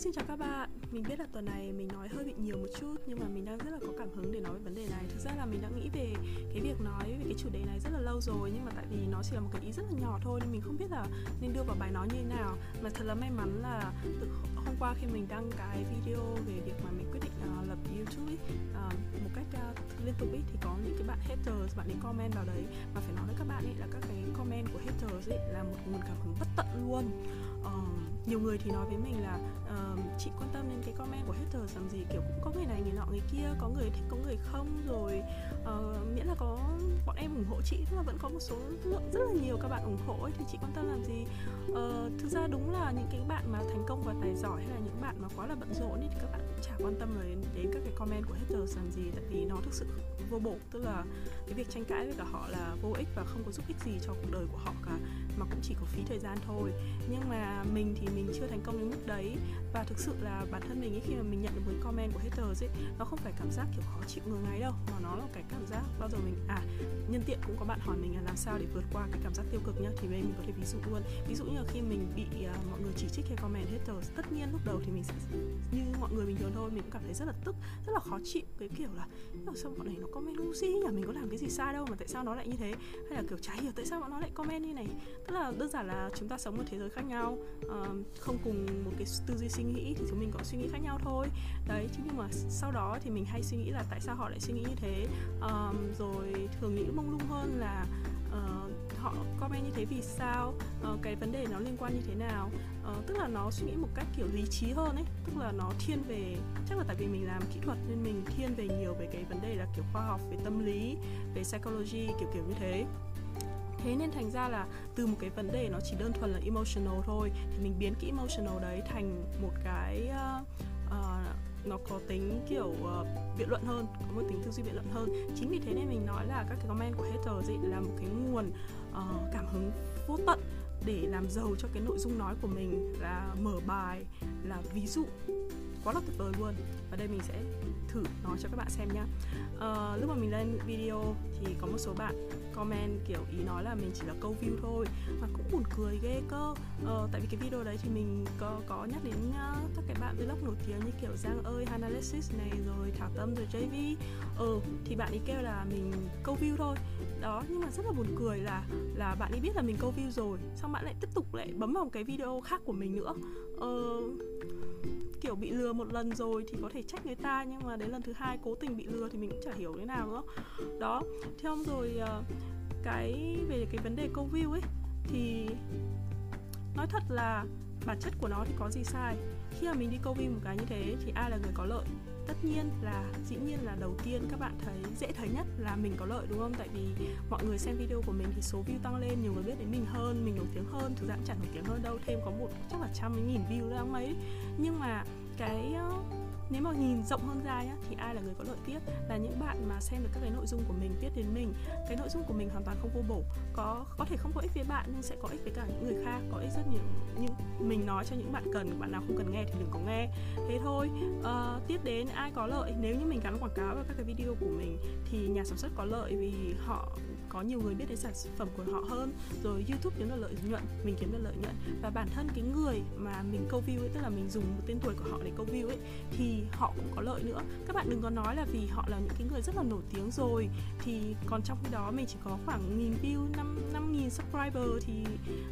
xin chào các bạn. Mình biết là tuần này mình nói hơi bị nhiều một chút Nhưng mà mình đang rất là có cảm hứng để nói về vấn đề này. Thực ra là mình đã nghĩ về cái việc nói về cái chủ đề này rất là lâu rồi Nhưng mà tại vì nó chỉ là một cái ý rất là nhỏ thôi Nên mình không biết là nên đưa vào bài nói như thế nào. Mà thật là may mắn là từ hôm qua khi mình đăng cái video về việc mà mình quyết định uh, lập YouTube ấy, uh, à, một cách uh, liên tục ấy Thì có những cái bạn haters, bạn ấy comment vào đấy. Mà phải nói với các bạn ấy là các cái comment của haters ấy là một nguồn cảm hứng bất tận luôn uh, nhiều người thì nói với mình là uh, chị quan tâm đến cái comment của hater làm gì? Kiểu cũng có người này người nọ người kia có người thích có người không? Rồi uh, miễn là có bọn em ủng hộ chị tức là vẫn có một số lượng rất là nhiều các bạn ủng hộ ấy thì chị quan tâm làm gì? Uh, thực ra đúng là những cái bạn mà thành công và tài giỏi hay là những bạn mà quá là bận rộn thì các bạn cũng chả quan tâm đến, đến các cái comment của hater làm gì tại vì nó thực sự vô bổ tức là cái việc tranh cãi với cả họ là vô ích và không có giúp ích gì cho cuộc đời của họ cả mà cũng chỉ có phí thời gian thôi. Nhưng mà mình thì mình chưa thành công đến mức đấy. Và thực sự là bản thân mình ấy khi mà mình nhận được một comment của haters ấy nó không phải cảm giác kiểu khó chịu ngứa ngáy đâu mà nó là cái cảm giác bao giờ mình à nhân tiện cũng có bạn hỏi mình là làm sao để vượt qua cái cảm giác tiêu cực nhá thì đây mình có thể ví dụ luôn. Ví dụ như là khi mình bị uh, mọi người chỉ trích hay comment haters tất nhiên lúc đầu thì mình sẽ như mọi người bình thường thôi mình cũng cảm thấy rất là tức rất là khó chịu. Cái kiểu là sao bọn này nó comment ngu si nhỉ? Mình có làm cái gì sai đâu mà tại sao nó lại như thế? Hay là kiểu trái hiểu tại sao bọn nó lại comment như này tức là đơn giản là chúng ta sống một thế giới khác nhau. Uh, không cùng một cái tư duy suy nghĩ thì chúng mình có suy nghĩ khác nhau thôi. Đấy chứ nhưng mà sau đó thì mình hay suy nghĩ là tại sao họ lại suy nghĩ như thế? Uh, rồi thường nghĩ mông lung hơn là uh, họ comment như thế vì sao? Uh, cái vấn đề nó liên quan như thế nào? Uh, tức là nó suy nghĩ một cách kiểu lý trí hơn ấy. Tức là nó thiên về chắc là tại vì mình làm kỹ thuật nên mình thiên về nhiều về cái vấn đề là kiểu khoa học về tâm lý về psychology kiểu kiểu như thế thế nên thành ra là từ một cái vấn đề nó chỉ đơn thuần là emotional thôi thì mình biến cái emotional đấy thành một cái uh, uh, nó có tính kiểu uh, biện luận hơn có một tính tư duy biện luận hơn. Chính vì thế nên mình nói là các cái comment của haters ấy là một cái nguồn uh, cảm hứng vô tận để làm giàu cho cái nội dung nói của mình là mở bài là ví dụ. Quá là tuyệt vời luôn. Và đây mình sẽ thử nói cho các bạn xem nhá. Uh, lúc mà mình lên video thì có một số bạn comment kiểu ý nói là mình chỉ là câu view thôi mà cũng buồn cười ghê cơ. Uh, tại vì cái video đấy thì mình có có nhắc đến uh, các cái bạn vlog nổi tiếng như kiểu Giang ơi, Hanalysis này rồi Thảo Tâm rồi JV ừ thì bạn ấy kêu là mình câu view thôi. Đó nhưng mà rất là buồn cười là là bạn ấy biết là mình câu view rồi xong bạn lại tiếp tục lại bấm vào một cái video khác của mình nữa. Uh, kiểu bị lừa một lần rồi thì có thể trách người ta, nhưng mà đến lần thứ hai cố tình bị lừa thì mình cũng chả hiểu thế nào nữa. Đó, thế xong rồi ờ, cái về cái vấn đề câu view ấy, thì nói thật là bản chất của nó thì có gì sai. Khi mà mình đi câu view một cái như thế thì ai là người có lợi? Tất nhiên là, dĩ nhiên là đầu tiên các bạn thấy dễ thấy nhất là mình có lợi, đúng không? Tại vì mọi người xem video của mình thì số view tăng lên, nhiều người biết đến mình hơn, mình nổi tiếng hơn, thực ra cũng chẳng nổi tiếng hơn đâu, thêm có một, chắc là trăm mấy nghìn view đang mấy nhưng mà cái nếu mà nhìn rộng hơn ra nhá, thì ai là người có lợi tiếp là những bạn mà xem được các cái nội dung của mình viết đến mình. Cái nội dung của mình hoàn toàn không vô bổ. Có có thể không có ích với bạn nhưng sẽ có ích với cả những người khác. Có ích rất nhiều. Nhưng mình nói cho những bạn cần bạn nào không cần nghe thì đừng có nghe. Thế thôi. Uh, tiếp đến ai có lợi? Nếu như mình gắn quảng cáo vào các cái video của mình thì nhà sản xuất có lợi vì họ có nhiều người biết đến sản phẩm của họ hơn. Rồi youtube kiếm được lợi nhuận, mình kiếm được lợi nhuận. Và bản thân cái người mà mình câu view ấy, tức là mình dùng một tên tuổi của họ để câu view ấy, thì họ cũng có lợi nữa. Các bạn đừng có nói là vì họ là những cái người rất là nổi tiếng rồi, thì còn trong khi đó mình chỉ có khoảng nghìn view, năm năm nghìn subscriber thì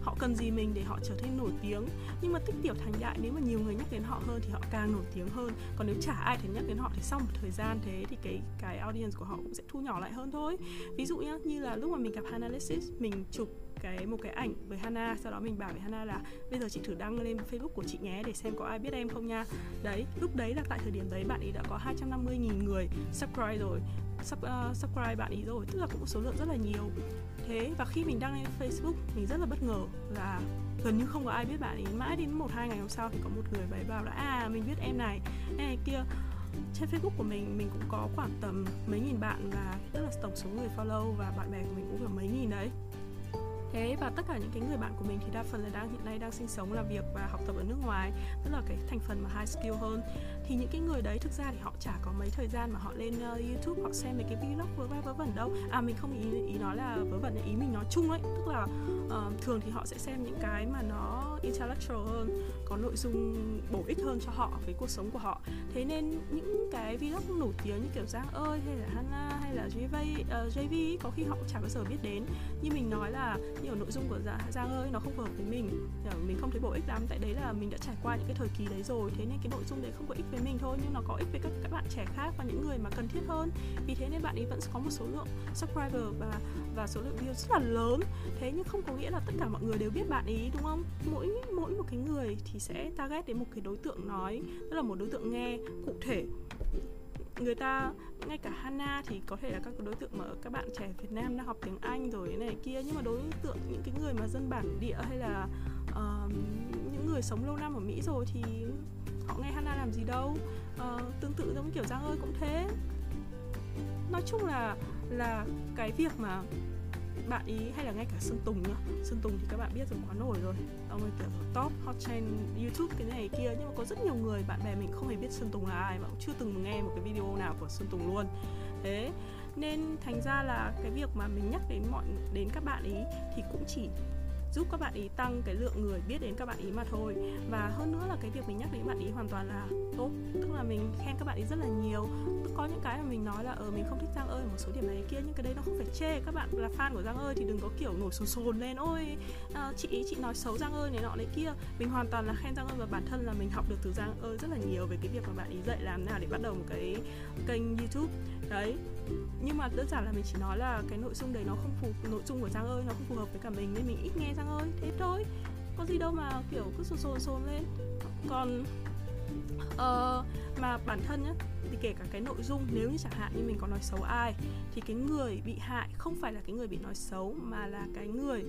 họ cần gì mình để họ trở thành nổi tiếng? Nhưng mà tích tiểu thành đại, nếu mà nhiều người nhắc đến họ hơn thì họ càng nổi tiếng hơn. Còn nếu chả ai thèm nhắc đến họ thì sau một thời gian thế thì cái cái audience của họ cũng sẽ thu nhỏ lại hơn thôi. Ví dụ nhá, như là lúc mà mình gặp Hanalysis mình chụp cái một cái ảnh với Hana sau đó mình bảo với Hana là bây giờ chị thử đăng lên Facebook của chị nhé để xem có ai biết em không nha. Đấy lúc đấy là tại thời điểm đấy bạn ấy đã có 250.000 người subscribe rồi sub, uh, subscribe bạn ấy rồi tức là cũng số lượng rất là nhiều. Thế và khi mình đăng lên Facebook mình rất là bất ngờ là gần như không có ai biết bạn ấy. Mãi đến một hai ngày hôm sau thì có một người bày bảo là à mình biết em này em này kia trên Facebook của mình mình cũng có khoảng tầm mấy nghìn bạn và tức là tổng số người follow và bạn bè của mình cũng khoảng mấy nghìn đấy. Thế và tất cả những cái người bạn của mình thì đa phần là đang hiện nay đang sinh sống làm việc và học tập ở nước ngoài tức là cái thành phần mà high skill hơn. Thì những cái người đấy thực ra thì họ chả có mấy thời gian mà họ lên uh, youtube họ xem mấy cái vlog vớ va vớ vẩn đâu. À mình không ý ý nói là vớ vẩn ý mình nói chung ấy tức là uh, thường thì họ sẽ xem những cái mà nó intellectual hơn có nội dung bổ ích hơn cho họ với cuộc sống của họ. Thế nên những cái vlog nổi tiếng như kiểu Giang ơi hay là Hana hay là JV uh, ờ, JV có khi họ cũng chả bao giờ biết đến. Như mình nói là nhiều nội dung của Giang ơi nó không phù hợp với mình. Mình không thấy bổ ích lắm tại đấy là mình đã trải qua những cái thời kỳ đấy rồi. Thế nên cái nội dung đấy không có ích với mình thôi nhưng nó có ích với các các bạn trẻ khác và những người mà cần thiết hơn. Vì thế nên bạn ấy vẫn có một số lượng subscriber và và số lượng view rất là lớn. Thế nhưng không có nghĩa là tất cả mọi người đều biết bạn ý đúng không? Mỗi mỗi một cái người thì sẽ target đến một cái đối tượng nói tức là một đối tượng nghe. Cụ thể người ta ngay cả Hana thì có thể là các đối tượng mà các bạn trẻ Việt Nam đang học tiếng Anh rồi này kia. Nhưng mà đối tượng những cái người mà dân bản địa hay là uh, những người sống lâu năm ở Mỹ rồi thì họ nghe Hana làm gì đâu. Uh, tương tự giống kiểu Giang ơi cũng thế. Nói chung là là cái việc mà bạn ý hay là ngay cả Sơn Tùng nữa Sơn Tùng thì các bạn biết rồi, quá nổi rồi. Ông ấy kiểu top, hot trend, YouTube cái này kia. Nhưng mà có rất nhiều người, bạn bè mình không hề biết Sơn Tùng là ai mà cũng chưa từng nghe một cái video nào của Sơn Tùng luôn. Thế nên thành ra là cái việc mà mình nhắc đến mọi, đến các bạn ý thì cũng chỉ giúp các bạn ý tăng cái lượng người biết đến các bạn ý mà thôi. Và hơn nữa là cái việc mình nhắc đến bạn ý hoàn toàn là tốt. Tức là mình khen các bạn ý rất là nhiều. Có những cái mà mình nói là ờ mình không thích Giang ơi một số điểm này kia nhưng cái đấy nó không phải chê. Các bạn là fan của Giang ơi thì đừng có kiểu nổi sồn sồn lên ôi à, chị chị nói xấu Giang ơi này nọ đấy kia. Mình hoàn toàn là khen Giang ơi và bản thân là mình học được từ Giang ơi rất là nhiều về cái việc mà bạn ý dạy làm nào để bắt đầu một cái kênh YouTube. Đấy. Nhưng mà đơn giản là mình chỉ nói là cái nội dung đấy nó không phù nội dung của Giang ơi nó không phù hợp với cả mình nên mình ít nghe Giang Vâng ơi thế thôi. Có gì đâu mà kiểu cứ sồn sồn sồn lên. Còn uh, mà bản thân nhá thì kể cả cái nội dung nếu như chẳng hạn như mình có nói xấu ai thì cái người bị hại không phải là cái người bị nói xấu mà là cái người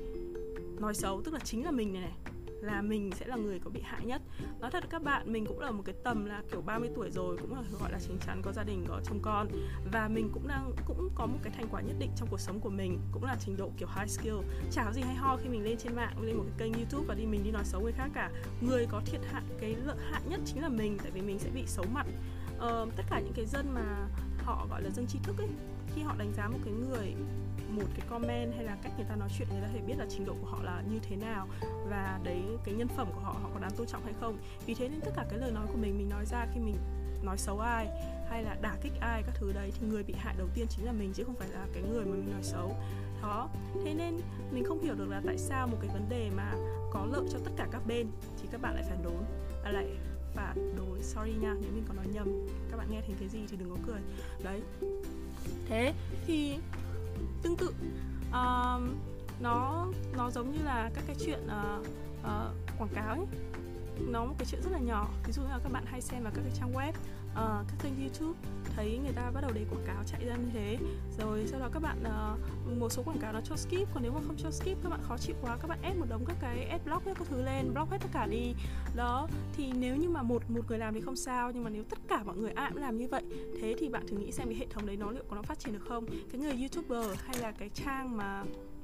nói xấu tức là chính là mình này này là mình sẽ là người có bị hại nhất. Nói thật các bạn mình cũng là một cái tầm là kiểu 30 tuổi rồi cũng là gọi là chín chắn có gia đình có chồng con. Và mình cũng đang cũng có một cái thành quả nhất định trong cuộc sống của mình cũng là trình độ kiểu high skill. Chả có gì hay ho khi mình lên trên mạng lên một cái kênh youtube và đi mình đi nói xấu người khác cả. Người có thiệt hại cái lợi hại nhất chính là mình tại vì mình sẽ bị xấu mặt. Uh, tất cả những cái dân mà họ gọi là dân trí thức ấy khi họ đánh giá một cái người một cái comment hay là cách người ta nói chuyện người ta thể biết là trình độ của họ là như thế nào và đấy cái nhân phẩm của họ họ có đáng tôn trọng hay không. Vì thế nên tất cả cái lời nói của mình mình nói ra khi mình nói xấu ai hay là đả kích ai các thứ đấy thì người bị hại đầu tiên chính là mình chứ không phải là cái người mà mình nói xấu. Đó. Thế nên mình không hiểu được là tại sao một cái vấn đề mà có lợi cho tất cả các bên thì các bạn lại phản đối. À, lại phản đối. Sorry nha nếu mình có nói nhầm. Các bạn nghe thấy cái gì thì đừng có cười. Đấy thế thì tương tự uh, nó nó giống như là các cái chuyện uh, uh, quảng cáo ấy. Nó một cái chuyện rất là nhỏ. Ví dụ như là các bạn hay xem vào các cái trang web uh, các kênh youtube thấy người ta bắt đầu để quảng cáo chạy ra như thế. Rồi sau đó các bạn uh, một số quảng cáo nó cho skip còn nếu mà không cho skip các bạn khó chịu quá các bạn ép một đống các cái ad block các thứ lên block hết tất cả đi. Đó thì nếu như mà một một người làm thì không sao nhưng mà nếu tất cả mọi người ai cũng làm như vậy thế thì bạn thử nghĩ xem cái hệ thống đấy nó liệu có nó phát triển được không? Cái người youtuber hay là cái trang mà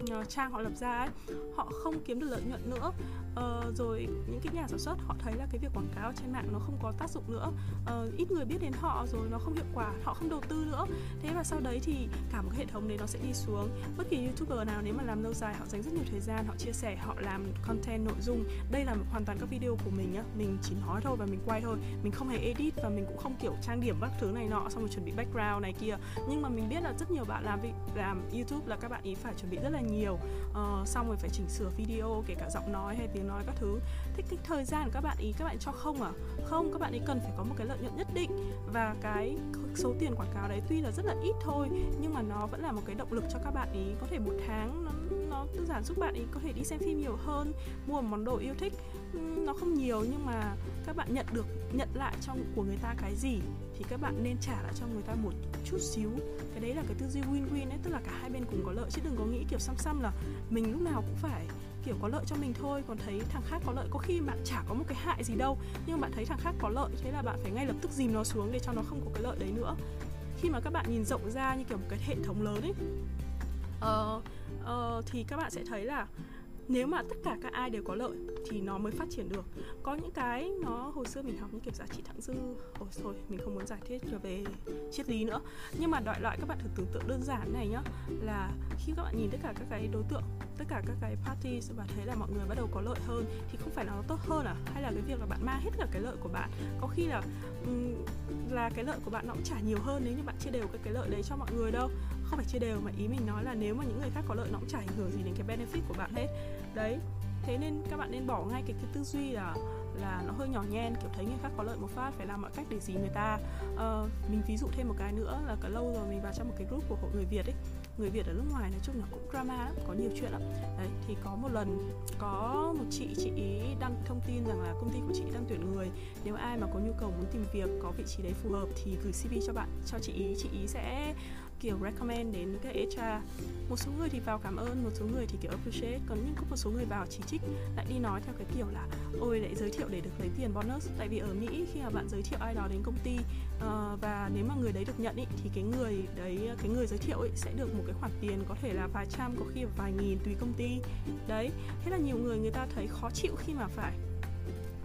ờ, trang họ lập ra ấy họ không kiếm được lợi nhuận nữa. Uh, rồi những cái nhà sản xuất họ thấy là cái việc quảng cáo trên mạng nó không có tác dụng nữa. Uh, ít người biết đến họ rồi nó không hiệu quả họ không đầu tư nữa. Thế và sau đấy thì cả một cái hệ thống đấy nó sẽ đi xuống. Bất kỳ youtuber nào nếu mà làm lâu dài họ dành rất nhiều thời gian họ chia sẻ họ làm content nội dung. Đây là hoàn toàn các video của mình nhá. Mình chỉ nói thôi và mình quay thôi. Mình không hề edit và mình cũng không kiểu trang điểm các thứ này nọ xong rồi chuẩn bị background này kia. Nhưng mà mình biết là rất nhiều bạn làm làm youtube là các bạn ý phải chuẩn bị rất là nhiều. Uh, xong rồi phải chỉnh sửa video kể cả giọng nói hay tiếng nói các thứ. Thế cái thời gian của các bạn ý các bạn cho không à? Không các bạn ý cần phải có một cái lợi nhuận nhất định và cái số tiền quảng cáo đấy tuy là rất là ít thôi, nhưng mà nó vẫn là một cái động lực cho các bạn ý có thể một tháng nó nó đơn giản giúp bạn ý có thể đi xem phim nhiều hơn, mua một món đồ yêu thích. Nó không nhiều nhưng mà các bạn nhận được, nhận lại trong của người ta cái gì thì các bạn nên trả lại cho người ta một chút xíu. Cái đấy là cái tư duy win-win ấy, tức là cả hai bên cùng có lợi chứ đừng có nghĩ kiểu xăm xăm là mình lúc nào cũng phải kiểu có lợi cho mình thôi còn thấy thằng khác có lợi có khi bạn chả có một cái hại gì đâu. Nhưng bạn thấy thằng khác có lợi thế là bạn phải ngay lập tức dìm nó xuống để cho nó không có cái lợi đấy nữa. Khi mà các bạn nhìn rộng ra như kiểu một cái hệ thống lớn ấy uh, uh, thì các bạn sẽ thấy là nếu mà tất cả các ai đều có lợi thì nó mới phát triển được. Có những cái nó, hồi xưa mình học như kiểu giá trị thặng dư. Ôi thôi mình không muốn giải thích về triết lý nữa. Nhưng mà đại loại các bạn thử tưởng tượng đơn giản này nhá, là khi các bạn nhìn tất cả các cái đối tượng, tất cả các cái party và thấy là mọi người bắt đầu có lợi hơn thì không phải là nó tốt hơn à? Hay là cái việc là bạn mang hết cả cái lợi của bạn? Có khi là là cái lợi của bạn nó cũng trả nhiều hơn nếu như bạn chia đều cái cái lợi đấy cho mọi người đâu không phải chia đều mà ý mình nói là nếu mà những người khác có lợi nó cũng chả ảnh hưởng gì đến cái benefit của bạn hết đấy thế nên các bạn nên bỏ ngay cái, cái tư duy là là nó hơi nhỏ nhen kiểu thấy người khác có lợi một phát phải làm mọi cách để gì người ta uh, mình ví dụ thêm một cái nữa là cả lâu rồi mình vào trong một cái group của hội người việt ấy người Việt ở nước ngoài nói chung là cũng drama lắm, có nhiều chuyện lắm. Đấy thì có một lần có một chị chị ý đăng thông tin rằng là công ty của chị đang tuyển người. Nếu ai mà có nhu cầu muốn tìm việc có vị trí đấy phù hợp thì gửi CV cho bạn, cho chị ý, chị ý sẽ kiểu recommend đến các HR. Một số người thì vào cảm ơn một số người thì kiểu appreciate. Còn nhưng có một số người vào chỉ trích lại đi nói theo cái kiểu là ôi lại giới thiệu để được lấy tiền bonus. Tại vì ở Mỹ khi mà bạn giới thiệu ai đó đến công ty uh, và nếu mà người đấy được nhận ý, thì cái người đấy cái người giới thiệu ý, sẽ được một cái khoản tiền có thể là vài trăm có khi là vài nghìn tùy công ty. Đấy thế là nhiều người người ta thấy khó chịu khi mà phải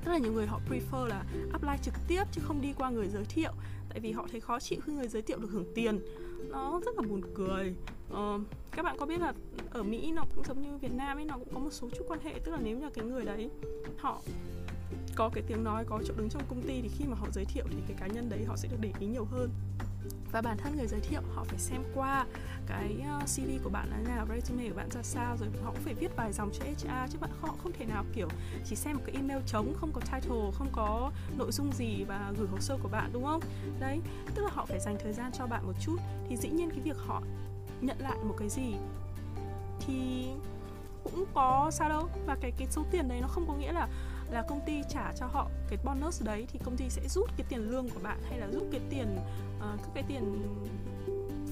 rất là nhiều người họ prefer là apply trực tiếp chứ không đi qua người giới thiệu. Tại vì họ thấy khó chịu khi người giới thiệu được hưởng tiền nó rất là buồn cười. Uh, các bạn có biết là ở Mỹ nó cũng giống như Việt Nam ấy nó cũng có một số chút quan hệ tức là nếu như cái người đấy họ có cái tiếng nói có chỗ đứng trong công ty thì khi mà họ giới thiệu thì cái cá nhân đấy họ sẽ được để ý nhiều hơn và bản thân người giới thiệu họ phải xem qua cái ờ, CV của bạn là nào, resume của bạn ra sao rồi họ cũng phải viết vài dòng cho HR chứ bạn họ không thể nào kiểu chỉ xem một cái email trống không có title, không có nội dung gì và gửi hồ sơ của bạn đúng không? Đấy, tức là họ phải dành thời gian cho bạn một chút thì dĩ nhiên cái việc họ nhận lại một cái gì thì cũng có sao đâu và cái cái số tiền đấy nó không có nghĩa là là công ty trả cho họ cái bonus đấy thì công ty sẽ rút cái tiền lương của bạn hay là rút cái tiền uh, các cái tiền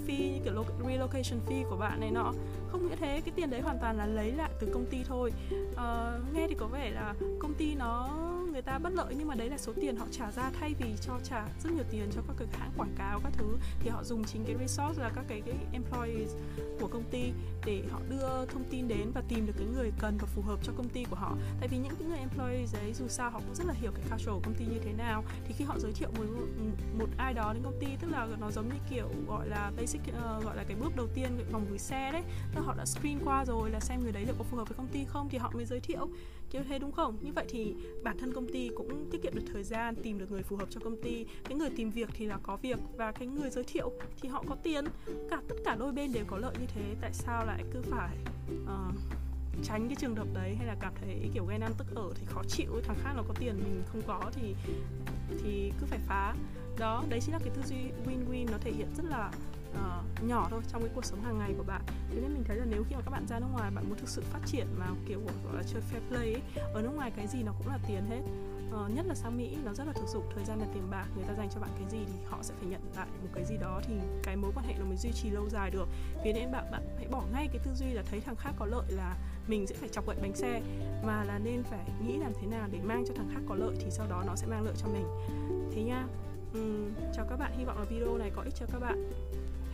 fee như kiểu relocation fee của bạn này nọ. Không nghĩa thế cái tiền đấy hoàn toàn là lấy lại từ công ty thôi. Uh, nghe thì có vẻ là công ty nó ta bất lợi nhưng mà đấy là số tiền họ trả ra thay vì cho trả rất nhiều tiền cho các cái hãng quảng cáo các thứ. Thì họ dùng chính cái resource là các cái cái employees của công ty để họ đưa thông tin đến và tìm được cái người cần và phù hợp cho công ty của họ. Tại vì những cái người employees đấy dù sao họ cũng rất là hiểu cái culture của công ty như thế nào. Thì khi họ giới thiệu một một ai đó đến công ty tức là nó giống như kiểu gọi là basic uh, gọi là cái bước đầu tiên vòng gửi xe đấy tức họ đã screen qua rồi là xem người đấy liệu có phù hợp với công ty không thì họ mới giới thiệu. Kiểu thế đúng không? Như vậy thì bản thân công ty cũng tiết kiệm được thời gian tìm được người phù hợp cho công ty. Cái người tìm việc thì là có việc và cái người giới thiệu thì họ có tiền. Cả tất cả đôi bên đều có lợi như thế. Tại sao lại cứ phải uh, tránh cái trường hợp đấy hay là cảm thấy kiểu ghen ăn tức ở thì khó chịu? Thằng khác nó có tiền mình không có thì thì cứ phải phá. Đó đấy chính là cái tư duy win-win nó thể hiện rất là uh, nhỏ thôi trong cái cuộc sống hàng ngày của bạn. Thế nên mình thấy là nếu khi mà các bạn ra nước ngoài bạn muốn thực sự phát triển mà kiểu gọi là chơi fair play ấy, ở nước ngoài cái gì nó cũng là tiền hết. Uh, nhất là sang Mỹ nó rất là thực dụng thời gian là tiền bạc người ta dành cho bạn cái gì thì họ sẽ phải nhận lại một cái gì đó thì cái mối quan hệ nó mới duy trì lâu dài được. Vì nên bạn bạn hãy bỏ ngay cái tư duy là thấy thằng khác có lợi là mình sẽ phải chọc gậy bánh xe mà là nên phải nghĩ làm thế nào để mang cho thằng khác có lợi thì sau đó nó sẽ mang lợi cho mình. Thế nha. Uhm, chào các bạn hy vọng là video này có ích cho các bạn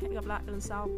hẹn gặp lại lần sau.